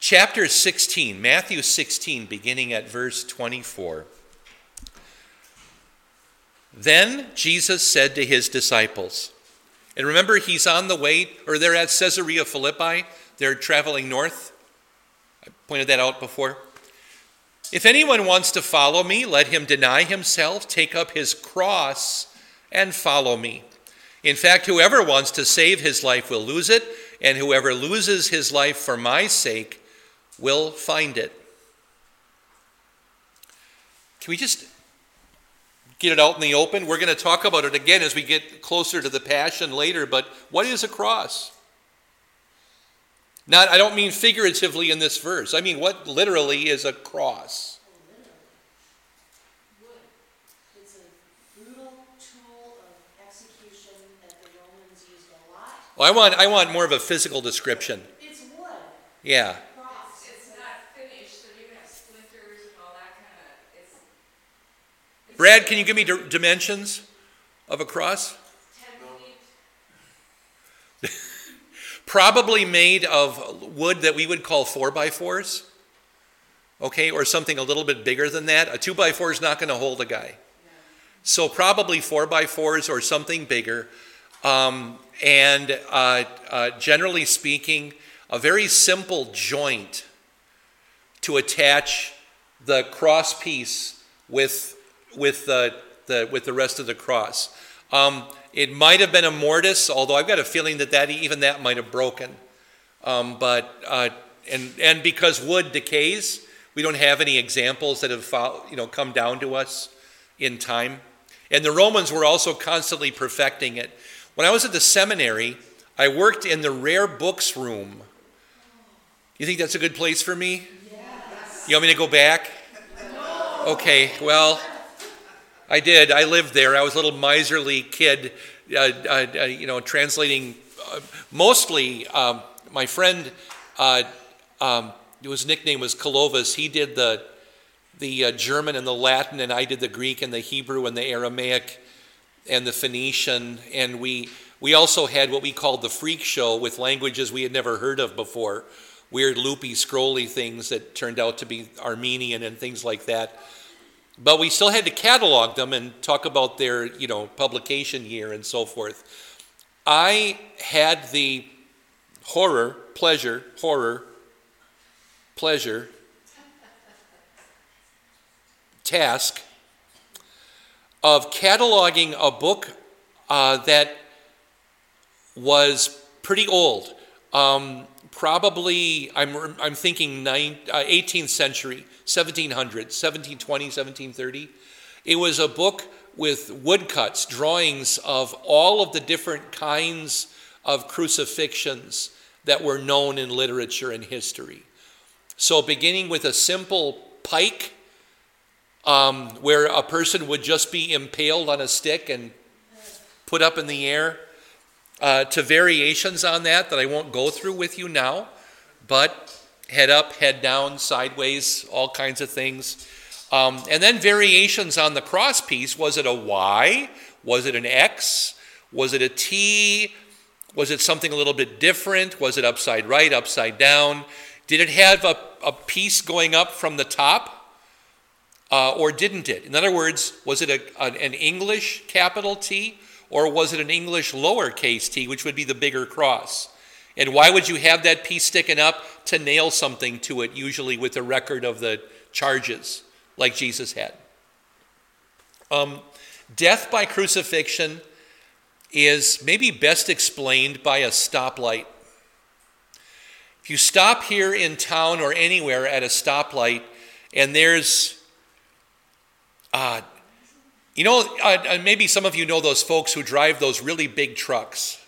Chapter 16, Matthew 16, beginning at verse 24. Then Jesus said to his disciples, and remember, he's on the way, or they're at Caesarea Philippi. They're traveling north. I pointed that out before. If anyone wants to follow me, let him deny himself, take up his cross, and follow me. In fact, whoever wants to save his life will lose it, and whoever loses his life for my sake will find it. Can we just get it out in the open? We're going to talk about it again as we get closer to the passion later, but what is a cross? Not, I don't mean figuratively in this verse. I mean, what literally is a cross? Oh literally? Wood. It's a brutal tool of execution that the Romans use a lot. Well, I want, I want more of a physical description. It's wood. Yeah. Cross. It's not finished, so you have splinters and all that kind of. It's, it's Brad, can you give me d- dimensions of a cross? Probably made of wood that we would call four by fours. Okay, or something a little bit bigger than that. A two by four is not going to hold a guy. So probably four by fours or something bigger. Um, and uh, uh, generally speaking, a very simple joint to attach the cross piece with, with, the, the, with the rest of the cross. Um, it might have been a mortise, although I've got a feeling that, that even that might have broken. Um, but uh, and and because wood decays, we don't have any examples that have you know come down to us in time. And the Romans were also constantly perfecting it. When I was at the seminary, I worked in the rare books room. You think that's a good place for me? Yes. You want me to go back? No. Okay, well, I did. I lived there. I was a little miserly kid, uh, uh, uh, you know, translating uh, mostly. Um, my friend, uh, um, his nickname was Clovis, he did the, the German and the Latin, and I did the Greek and the Hebrew and the Aramaic and the Phoenician, and we we also had what we called the freak show with languages we had never heard of before, weird loopy scrolly things that turned out to be Armenian and things like that. But we still had to catalog them and talk about their, you know, publication year and so forth. I had the horror, pleasure, horror, pleasure task of cataloging a book uh, that was pretty old. Um, probably, I'm, I'm thinking nine, uh, 18th century, 1700, 1720, 1730. It was a book with woodcuts, drawings of all of the different kinds of crucifixions that were known in literature and history. So, beginning with a simple pike um, where a person would just be impaled on a stick and put up in the air, uh, to variations on that that I won't go through with you now, but head up, head down, sideways, all kinds of things. Um, and then variations on the cross piece was it a Y? Was it an X? Was it a T? Was it something a little bit different? Was it upside right, upside down? Did it have a, a piece going up from the top? uh, or didn't it? In other words, was it a, an English capital T or was it an English lowercase t, which would be the bigger cross? And why would you have that piece sticking up to nail something to it, usually with a record of the charges, like Jesus had? Um, death by crucifixion is maybe best explained by a stoplight. If you stop here in town or anywhere at a stoplight, and there's uh, you know, uh, uh, maybe some of you know those folks who drive those really big trucks.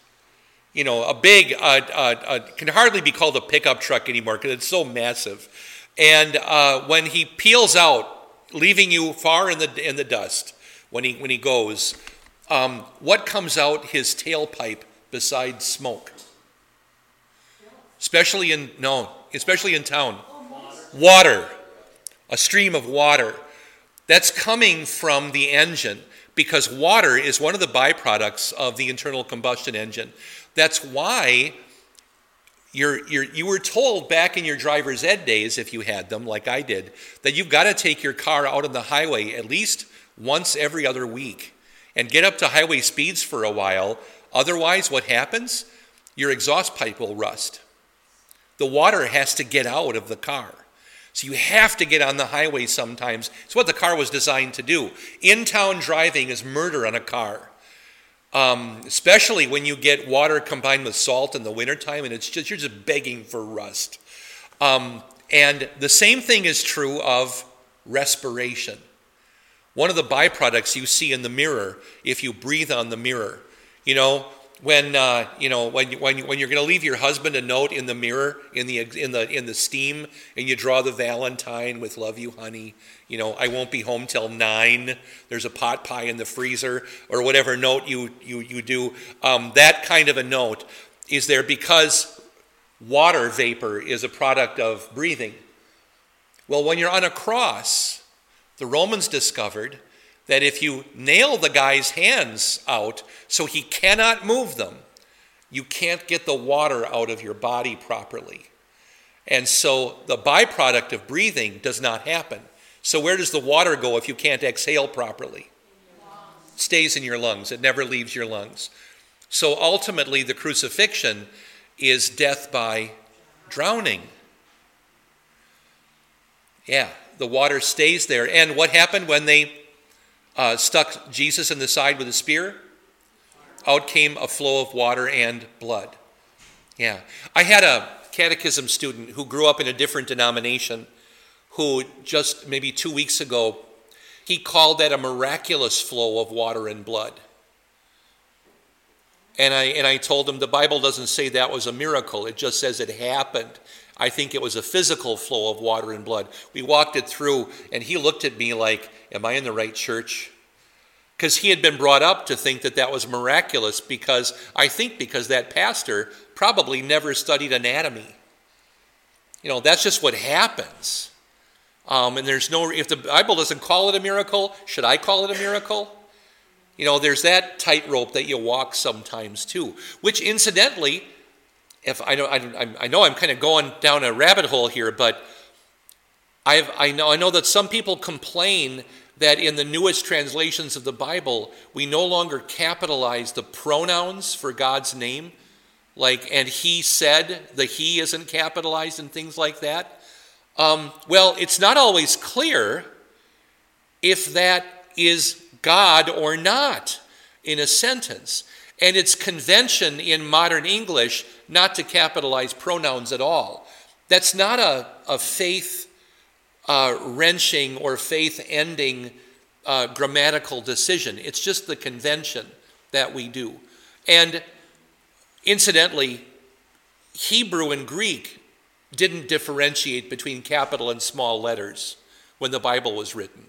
You know, a big, uh, uh, uh can hardly be called a pickup truck anymore because it's so massive. And when he peels out, leaving you far in the, in the dust, when he, when he goes, um, what comes out his tailpipe besides smoke? Especially in, no, especially in town. Water. A stream of water. That's coming from the engine because water is one of the byproducts of the internal combustion engine. That's why you're, you're, you were told back in your driver's ed days, if you had them, like I did, that you've got to take your car out on the highway at least once every other week and get up to highway speeds for a while. Otherwise, what happens? Your exhaust pipe will rust. The water has to get out of the car. So you have to get on the highway sometimes. It's what the car was designed to do. In town driving is murder on a car. Um, especially when you get water combined with salt in the wintertime and it's just you're just begging for rust. Um, and the same thing is true of respiration. One of the byproducts you see in the mirror if you breathe on the mirror. You know, when uh, you know when when when you're going to leave your husband a note in the mirror in the in the in the steam and you draw the valentine with love you honey you know i won't be home till nine. There's a pot pie in the freezer or whatever note you you you do. Um, that kind of a note is there because water vapor is a product of breathing. Well when you're on a cross the romans discovered that if you nail the guy's hands out so he cannot move them, you can't get the water out of your body properly. And so the byproduct of breathing does not happen. So, where does the water go if you can't exhale properly? It stays in your lungs, it never leaves your lungs. So, ultimately, the crucifixion is death by drowning. Yeah, the water stays there. And what happened when they uh, stuck Jesus in the side with a spear, out came a flow of water and blood. Yeah. I had a catechism student who grew up in a different denomination who just maybe two weeks ago, he called that a miraculous flow of water and blood. And I, and I told him the Bible doesn't say that was a miracle, it just says it happened. I think it was a physical flow of water and blood. We walked it through, and he looked at me like, Am I in the right church? Because he had been brought up to think that that was miraculous, because I think because that pastor probably never studied anatomy. You know, that's just what happens. Um, and there's no, if the Bible doesn't call it a miracle, should I call it a miracle? You know, there's that tightrope that you walk sometimes too, which incidentally, if I know I, I know I'm kind of going down a rabbit hole here, but I've, I know I know that some people complain that in the newest translations of the Bible we no longer capitalize the pronouns for God's name, like and He said the He isn't capitalized and things like that. Um, well, it's not always clear if that is God or not in a sentence. And it's convention in modern English not to capitalize pronouns at all. That's not a, a faith uh, wrenching or faith ending uh, grammatical decision. It's just the convention that we do. And incidentally, Hebrew and Greek didn't differentiate between capital and small letters when the Bible was written.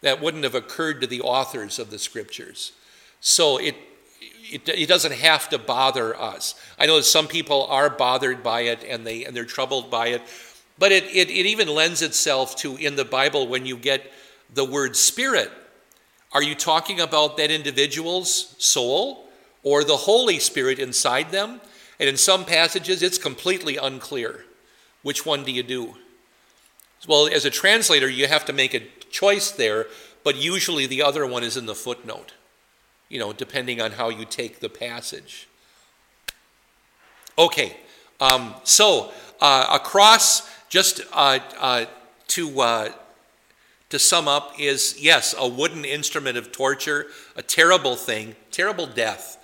That wouldn't have occurred to the authors of the scriptures. So it, it, it, doesn't have to bother us. I know that some people are bothered by it and, they, and they're troubled by it, but it, it, it even lends itself to in the Bible when you get the word spirit. Are you talking about that individual's soul or the Holy Spirit inside them? And in some passages, it's completely unclear. Which one do you do? Well, as a translator, you have to make a choice there, but usually the other one is in the footnote you know, depending on how you take the passage. Okay, um, so uh, across, just uh, uh, to, uh, to sum up, is yes, a wooden instrument of torture, a terrible thing, terrible death,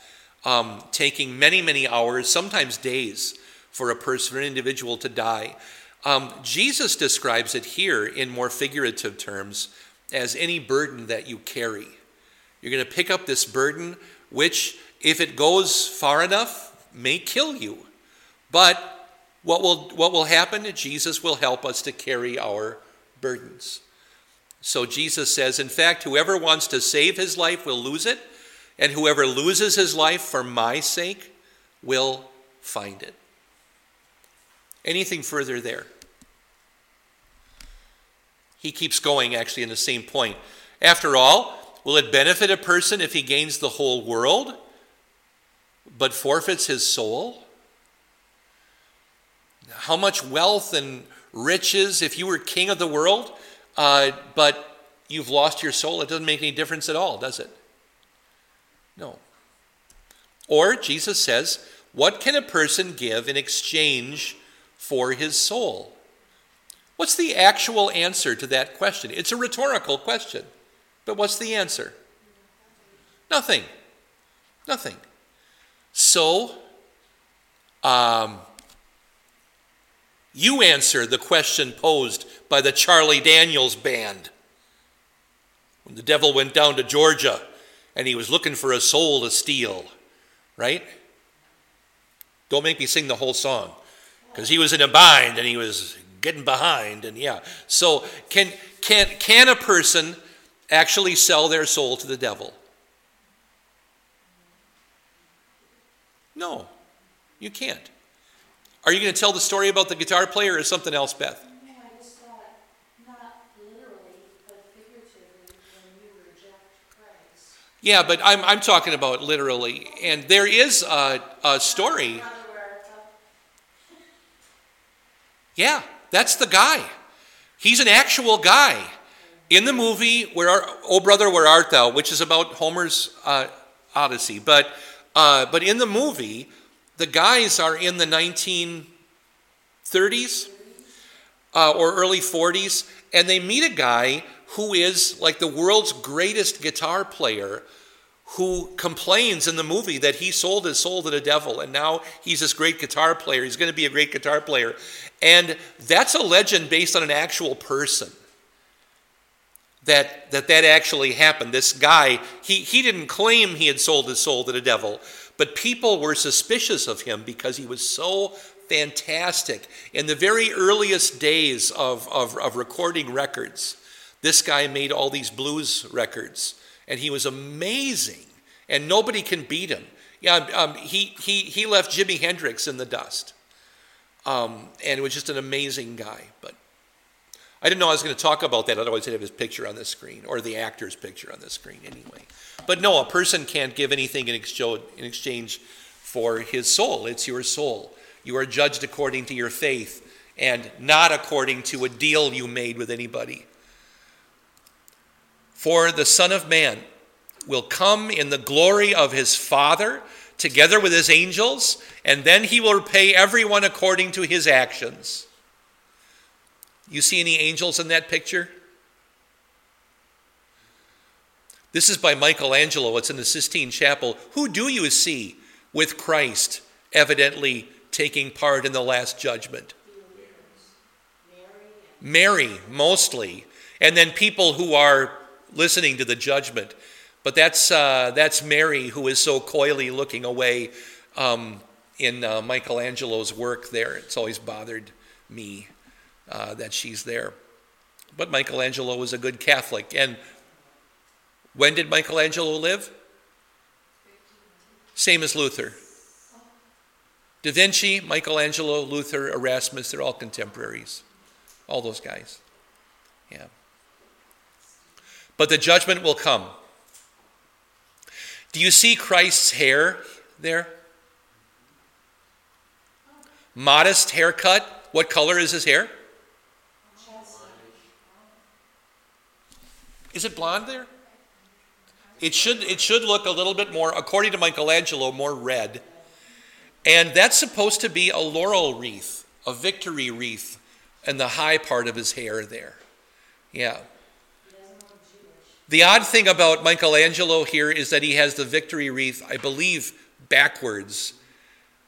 um, taking many, many hours, sometimes days, for a person, an individual to die. Um, Jesus describes it here in more figurative terms as any burden that you carry. You're going to pick up this burden, which, if it goes far enough, may kill you. But what will, what will happen? Jesus will help us to carry our burdens. So Jesus says, in fact, whoever wants to save his life will lose it, and whoever loses his life for my sake will find it. Anything further there? He keeps going, actually, in the same point. After all, Will it benefit a person if he gains the whole world but forfeits his soul? how much wealth and riches if you were king of the world, uh, but you've lost your soul. It doesn't make any difference at all, does it? No. Or Jesus says, What can a person give in exchange for his soul? What's the actual answer to that question? It's a rhetorical question, but what's the answer? Nothing. Nothing. So, um, you answer the question posed by the Charlie Daniels band. When the devil went down to Georgia and he was looking for a soul to steal, right? Don't make me sing the whole song because he was in a bind and he was getting behind and yeah. So can can can a person actually sell their soul to the devil? No. You can't. Are you going to tell the story about the guitar player or something else, Beth? No, I just thought, not literally, but figuratively, when you reject Christ. Yeah, but I'm, I'm talking about literally. And there is a, a story. Not aware of Yeah, that's the guy. He's an actual guy. In the movie, where are, Oh Brother, Where Art Thou, which is about Homer's uh, Odyssey. But, uh, but in the movie, the guys are in the 1930s uh, or early 40s, and they meet a guy who is like the world's greatest guitar player who complains in the movie that he sold his soul to the devil and now he's this great guitar player. He's going to be a great guitar player. And that's a legend based on an actual person. That that, that actually happened. This guy, he, he didn't claim he had sold his soul to the devil, but people were suspicious of him because he was so fantastic. In the very earliest days of, of, of recording records, this guy made all these blues records, and he was amazing, and nobody can beat him. Yeah, um, he, he, he left Jimi Hendrix in the dust, um, and was just an amazing guy. But I didn't know I was going to talk about that, otherwise, I'd have his picture on the screen, or the actor's picture on the screen anyway. But no, a person can't give anything in exchange for his soul. It's your soul. You are judged according to your faith and not according to a deal you made with anybody. For the Son of Man will come in the glory of his Father together with his angels, and then he will repay everyone according to his actions. You see any angels in that picture? This is by Michelangelo. It's in the Sistine Chapel. Who do you see with Christ evidently taking part in the Last Judgment? Mary, mostly. And then people who are listening to the judgment. But that's, uh, that's Mary who is so coyly looking away um, in uh, Michelangelo's work there. It's always bothered me uh, that she's there. But Michelangelo was a good Catholic. And when did Michelangelo live? Same as Luther. Da Vinci, Michelangelo, Luther, Erasmus, they're all contemporaries. All those guys. Yeah. But the judgment will come. Do you see Christ's hair there? Modest haircut. What color is his hair? Is it blonde there? It should, it should look a little bit more, according to Michelangelo, more red. And that's supposed to be a laurel wreath, a victory wreath, in the high part of his hair there. Yeah. The odd thing about Michelangelo here is that he has the victory wreath, I believe, backwards,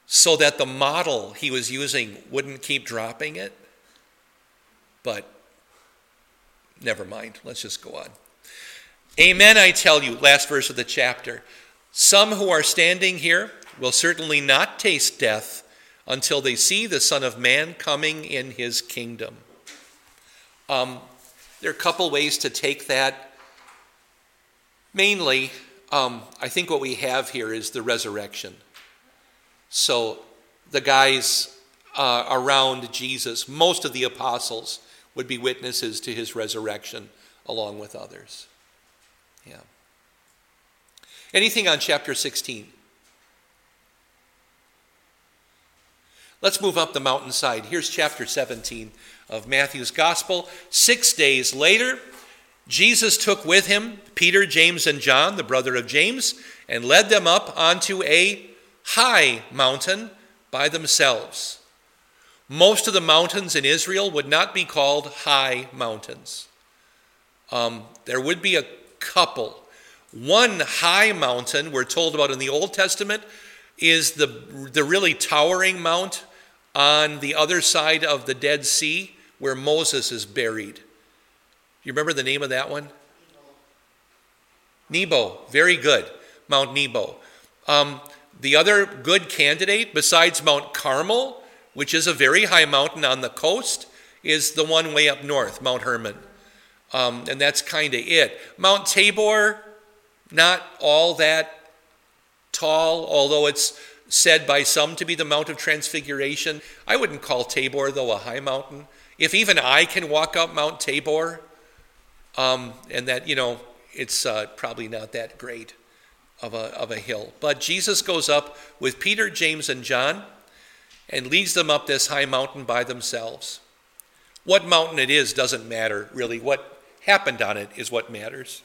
so that the model he was using wouldn't keep dropping it. But never mind, let's just go on. Amen, I tell you, last verse of the chapter. Some who are standing here will certainly not taste death until they see the Son of Man coming in his kingdom. Um, there are a couple ways to take that. Mainly, um, I think what we have here is the resurrection. So the guys uh, around Jesus, most of the apostles, would be witnesses to his resurrection along with others. Yeah. Anything on chapter 16? Let's move up the mountainside. Here's chapter 17 of Matthew's Gospel. Six days later, Jesus took with him Peter, James, and John, the brother of James, and led them up onto a high mountain by themselves. Most of the mountains in Israel would not be called high mountains. Um, there would be a couple. One high mountain we're told about in the Old Testament is the, the really towering mount on the other side of the Dead Sea where Moses is buried. You remember the name of that one? Nebo. Very good. Mount Nebo. Um, the other good candidate, besides Mount Carmel, which is a very high mountain on the coast, is the one way up north, Mount Hermon. Um, and that's kind of it. Mount Tabor, not all that tall, although it's said by some to be the Mount of Transfiguration. I wouldn't call Tabor, though, a high mountain. If even I can walk up Mount Tabor, um, and that, you know, it's uh, probably not that great of a, of a hill. But Jesus goes up with Peter, James, and John and leads them up this high mountain by themselves. What mountain it is doesn't matter, really. What happened on it is what matters.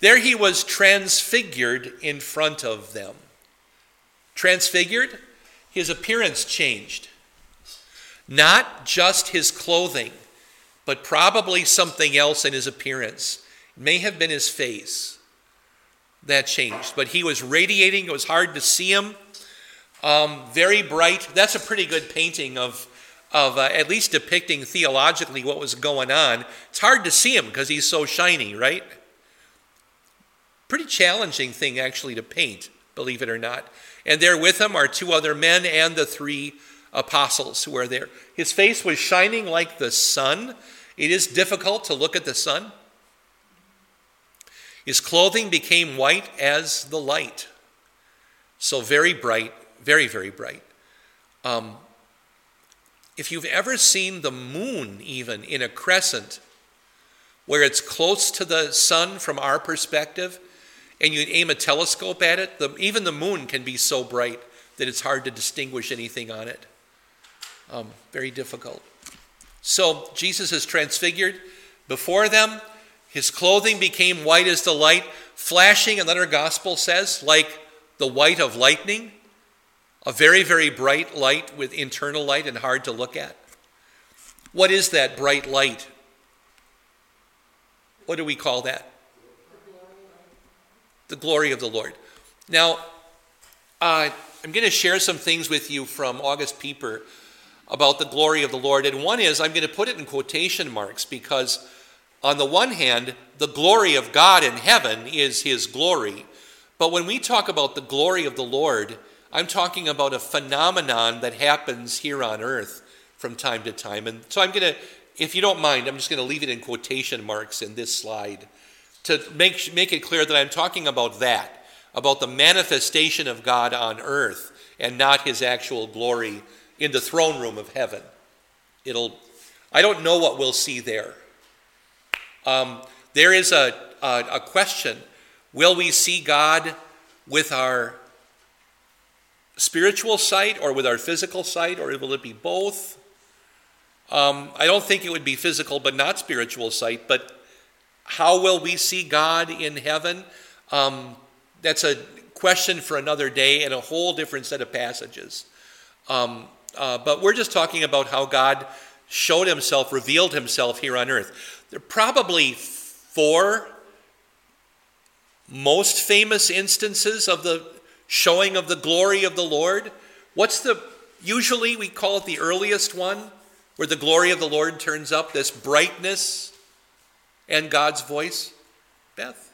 There he was transfigured in front of them. Transfigured, his appearance changed. Not just his clothing, but probably something else in his appearance. It may have been his face that changed, but he was radiating. It was hard to see him. Um, very bright. That's a pretty good painting of, of uh, at least depicting theologically what was going on. It's hard to see him because he's so shiny, right? Pretty challenging thing actually to paint, believe it or not. And there with him are two other men and the three apostles who are there. His face was shining like the sun. It is difficult to look at the sun. His clothing became white as the light. So very bright, very, very bright. Um, if you've ever seen the moon, even in a crescent, where it's close to the sun from our perspective, and you aim a telescope at it, the, even the moon can be so bright that it's hard to distinguish anything on it. Um, very difficult. So Jesus is transfigured before them. His clothing became white as the light, flashing, another gospel says, like the white of lightning. A very, very bright light with internal light and hard to look at. What is that bright light? What do we call that? the glory of the Lord. Now, uh, I'm going to share some things with you from August Pieper about the glory of the Lord. And one is, I'm going to put it in quotation marks because, on the one hand, the glory of God in heaven is his glory. But when we talk about the glory of the Lord, I'm talking about a phenomenon that happens here on earth from time to time. And so I'm going to, if you don't mind, I'm just going to leave it in quotation marks in this slide to make, make it clear that I'm talking about that, about the manifestation of God on earth and not his actual glory in the throne room of heaven. It'll, I don't know what we'll see there. Um, there is a, a, a question Will we see God with our spiritual sight or with our physical sight, or will it be both? Um, I don't think it would be physical but not spiritual sight, but how will we see God in heaven? Um, that's a question for another day and a whole different set of passages. Um, uh, but we're just talking about how God showed himself, revealed himself here on earth. There are probably four most famous instances of the showing of the glory of the Lord. What's the, usually we call it the earliest one, where the glory of the Lord turns up, this brightness and God's voice? Beth?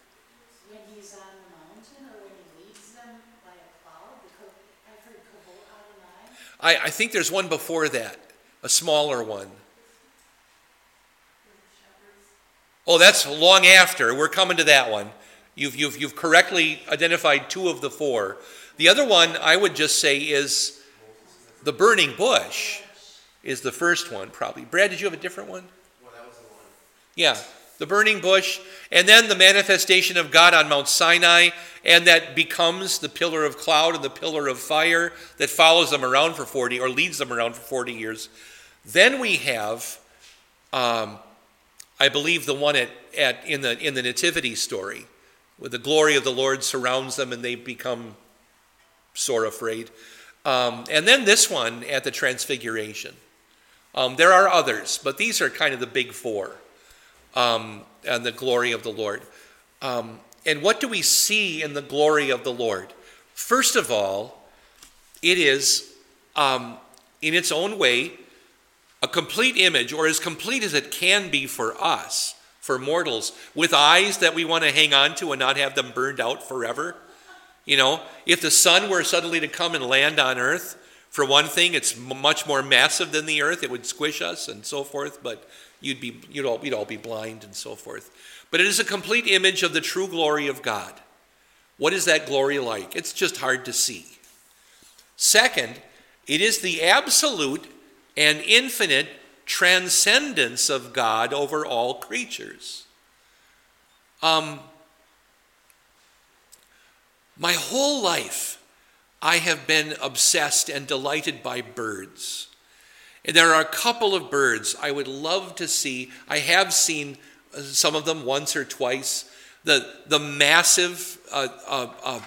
When he's on the mountain or when he leads them by a cloud, because I've heard Kavod Adonai. I, I think there's one before that, a smaller one. Oh, that's long after. We're coming to that one. You've, you've, you've correctly identified two of the four. The other one, I would just say, is the burning bush, is the first one, probably. Brad, did you have a different one? Well, that was the one. Yeah. the burning bush, and then the manifestation of God on Mount Sinai, and that becomes the pillar of cloud and the pillar of fire that follows them around for 40 or leads them around for 40 years. Then we have, um, I believe, the one at, at, in, the, in the Nativity story, where the glory of the Lord surrounds them and they become sore afraid. Um, and then this one at the Transfiguration. Um, there are others, but these are kind of the big four um, and the glory of the Lord. Um, and what do we see in the glory of the Lord? First of all, it is, um, in its own way, a complete image, or as complete as it can be for us, for mortals, with eyes that we want to hang on to and not have them burned out forever. You know, if the sun were suddenly to come and land on earth, for one thing, it's much more massive than the earth. It would squish us and so forth, but you'd, be, you'd, all, you'd all be blind and so forth. But it is a complete image of the true glory of God. What is that glory like? It's just hard to see. Second, it is the absolute and infinite transcendence of God over all creatures. Um, my whole life, I have been obsessed and delighted by birds. And there are a couple of birds I would love to see. I have seen uh, some of them once or twice. The, the massive uh, uh, uh,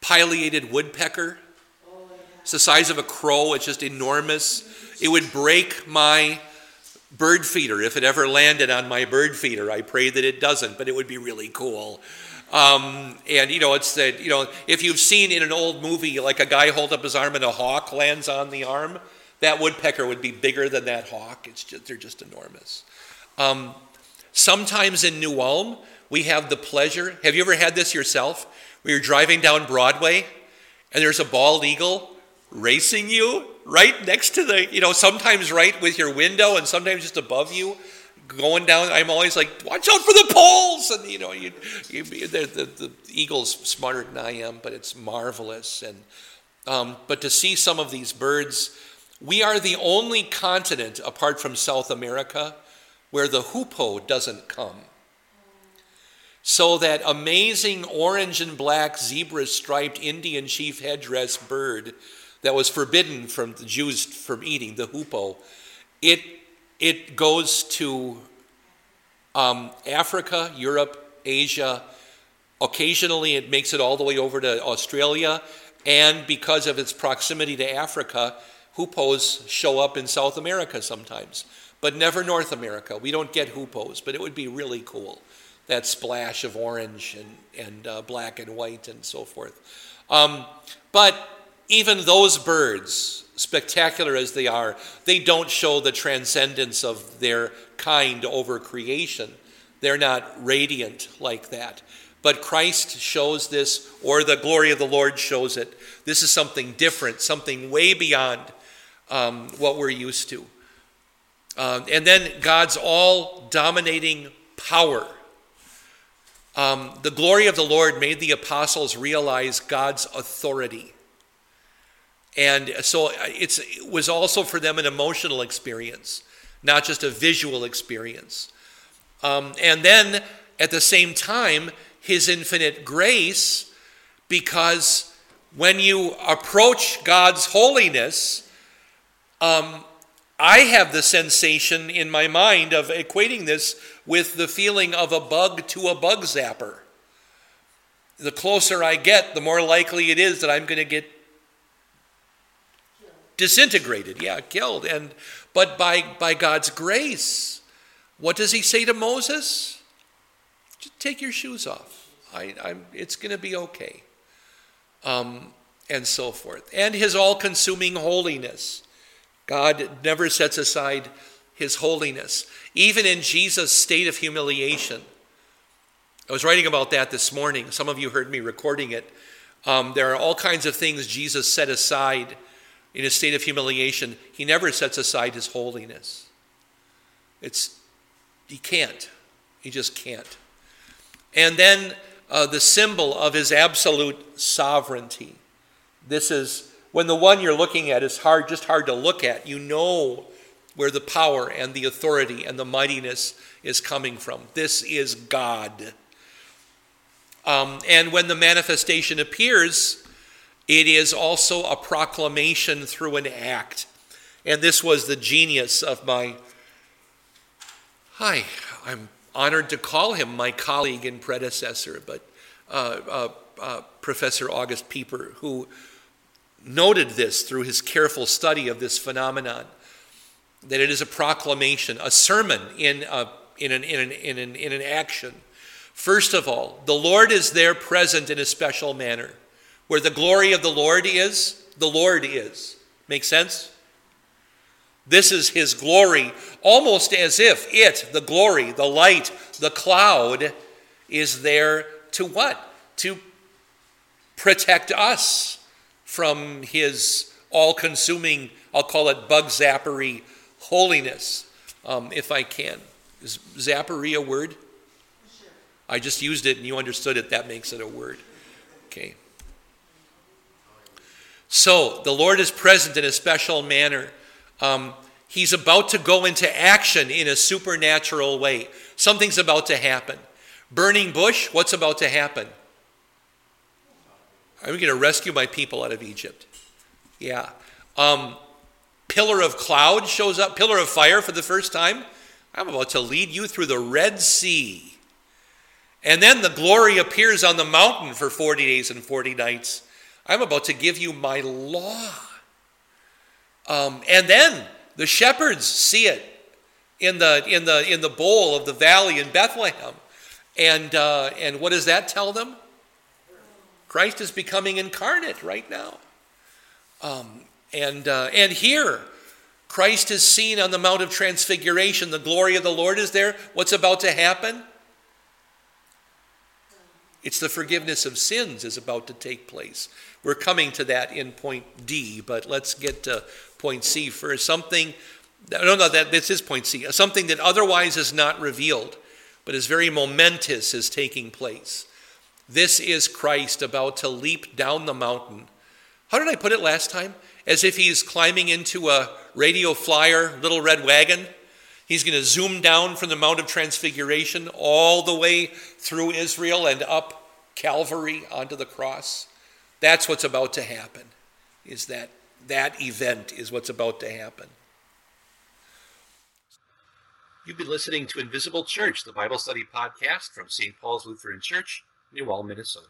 pileated woodpecker. It's the size of a crow, it's just enormous. It would break my bird feeder if it ever landed on my bird feeder. I pray that it doesn't, but it would be really cool. Um, and you know, it's that you know, if you've seen in an old movie, like a guy hold up his arm and a hawk lands on the arm, that woodpecker would be bigger than that hawk. It's just they're just enormous. Um, sometimes in New Ulm, we have the pleasure. Have you ever had this yourself? Where you're driving down Broadway, and there's a bald eagle racing you right next to the, you know, sometimes right with your window, and sometimes just above you going down, I'm always like, watch out for the poles. And, you know, you, you, the, the, the eagle's smarter than I am, but it's marvelous. And, um, but to see some of these birds, we are the only continent apart from South America where the hoopoe doesn't come. So that amazing orange and black zebra striped Indian chief headdress bird that was forbidden from the Jews from eating, the hoopoe, it it goes to um, Africa, Europe, Asia. Occasionally, it makes it all the way over to Australia. And because of its proximity to Africa, hoopoes show up in South America sometimes, but never North America. We don't get hoopoes, but it would be really cool. That splash of orange and, and uh, black and white and so forth. Um, but even those birds, spectacular as they are, they don't show the transcendence of their kind over creation. They're not radiant like that. But Christ shows this, or the glory of the Lord shows it. This is something different, something way beyond um, what we're used to. Um, and then God's all dominating power. Um, the glory of the Lord made the apostles realize God's authority. And so uh, it was also for them an emotional experience, not just a visual experience. Um, and then at the same time, his infinite grace, because when you approach God's holiness, um, I have the sensation in my mind of equating this with the feeling of a bug to a bug zapper. The closer I get, the more likely it is that I'm going to get disintegrated, yeah, killed. And but by by God's grace, what does He say to Moses? Just take your shoes off. I, I'm, it's going to be okay. Um, and so forth. And His all-consuming holiness. God never sets aside His holiness, even in Jesus' state of humiliation. I was writing about that this morning. Some of you heard me recording it. Um, there are all kinds of things Jesus set aside in his state of humiliation, he never sets aside his holiness. It's, he can't. He just can't. And then uh, the symbol of his absolute sovereignty. This is when the one you're looking at is hard, just hard to look at. You know where the power and the authority and the mightiness is coming from. This is God. Um, and when the manifestation appears, it is also a proclamation through an act. And this was the genius of my, hi, I'm honored to call him my colleague and predecessor, but uh, uh, uh, Professor August Pieper, who noted this through his careful study of this phenomenon that it is a proclamation, a sermon in, a, in, an, in, an, in, an, in an action. First of all, the Lord is there present in a special manner. Where the glory of the Lord is, the Lord is. Make sense? This is his glory, almost as if it, the glory, the light, the cloud, is there to what? To protect us from his all consuming, I'll call it bug zappery holiness, um, if I can. Is zappery a word? Sure. I just used it and you understood it. That makes it a word. Okay. So the Lord is present in a special manner. Um, he's about to go into action in a supernatural way. Something's about to happen. Burning bush, what's about to happen? I'm going to rescue my people out of Egypt. Yeah. Um, pillar of cloud shows up, pillar of fire for the first time. I'm about to lead you through the Red Sea. And then the glory appears on the mountain for 40 days and 40 nights. I'm about to give you my law. Um, and then the shepherds see it in the, in, the, in the bowl of the valley in Bethlehem. And, uh, and what does that tell them? Christ is becoming incarnate right now. Um, and, uh, and here, Christ is seen on the Mount of Transfiguration. The glory of the Lord is there. What's about to happen? It's the forgiveness of sins is about to take place. We're coming to that in point D, but let's get to point C first. Something, no, no, that, this is point C. Something that otherwise is not revealed, but is very momentous is taking place. This is Christ about to leap down the mountain. How did I put it last time? As if he's climbing into a radio flyer, little red wagon. He's going to zoom down from the Mount of Transfiguration all the way through Israel and up Calvary onto the cross. That's what's about to happen. Is that that event is what's about to happen. You've been listening to Invisible Church, the Bible study podcast from St. Paul's Lutheran Church New Minnesota.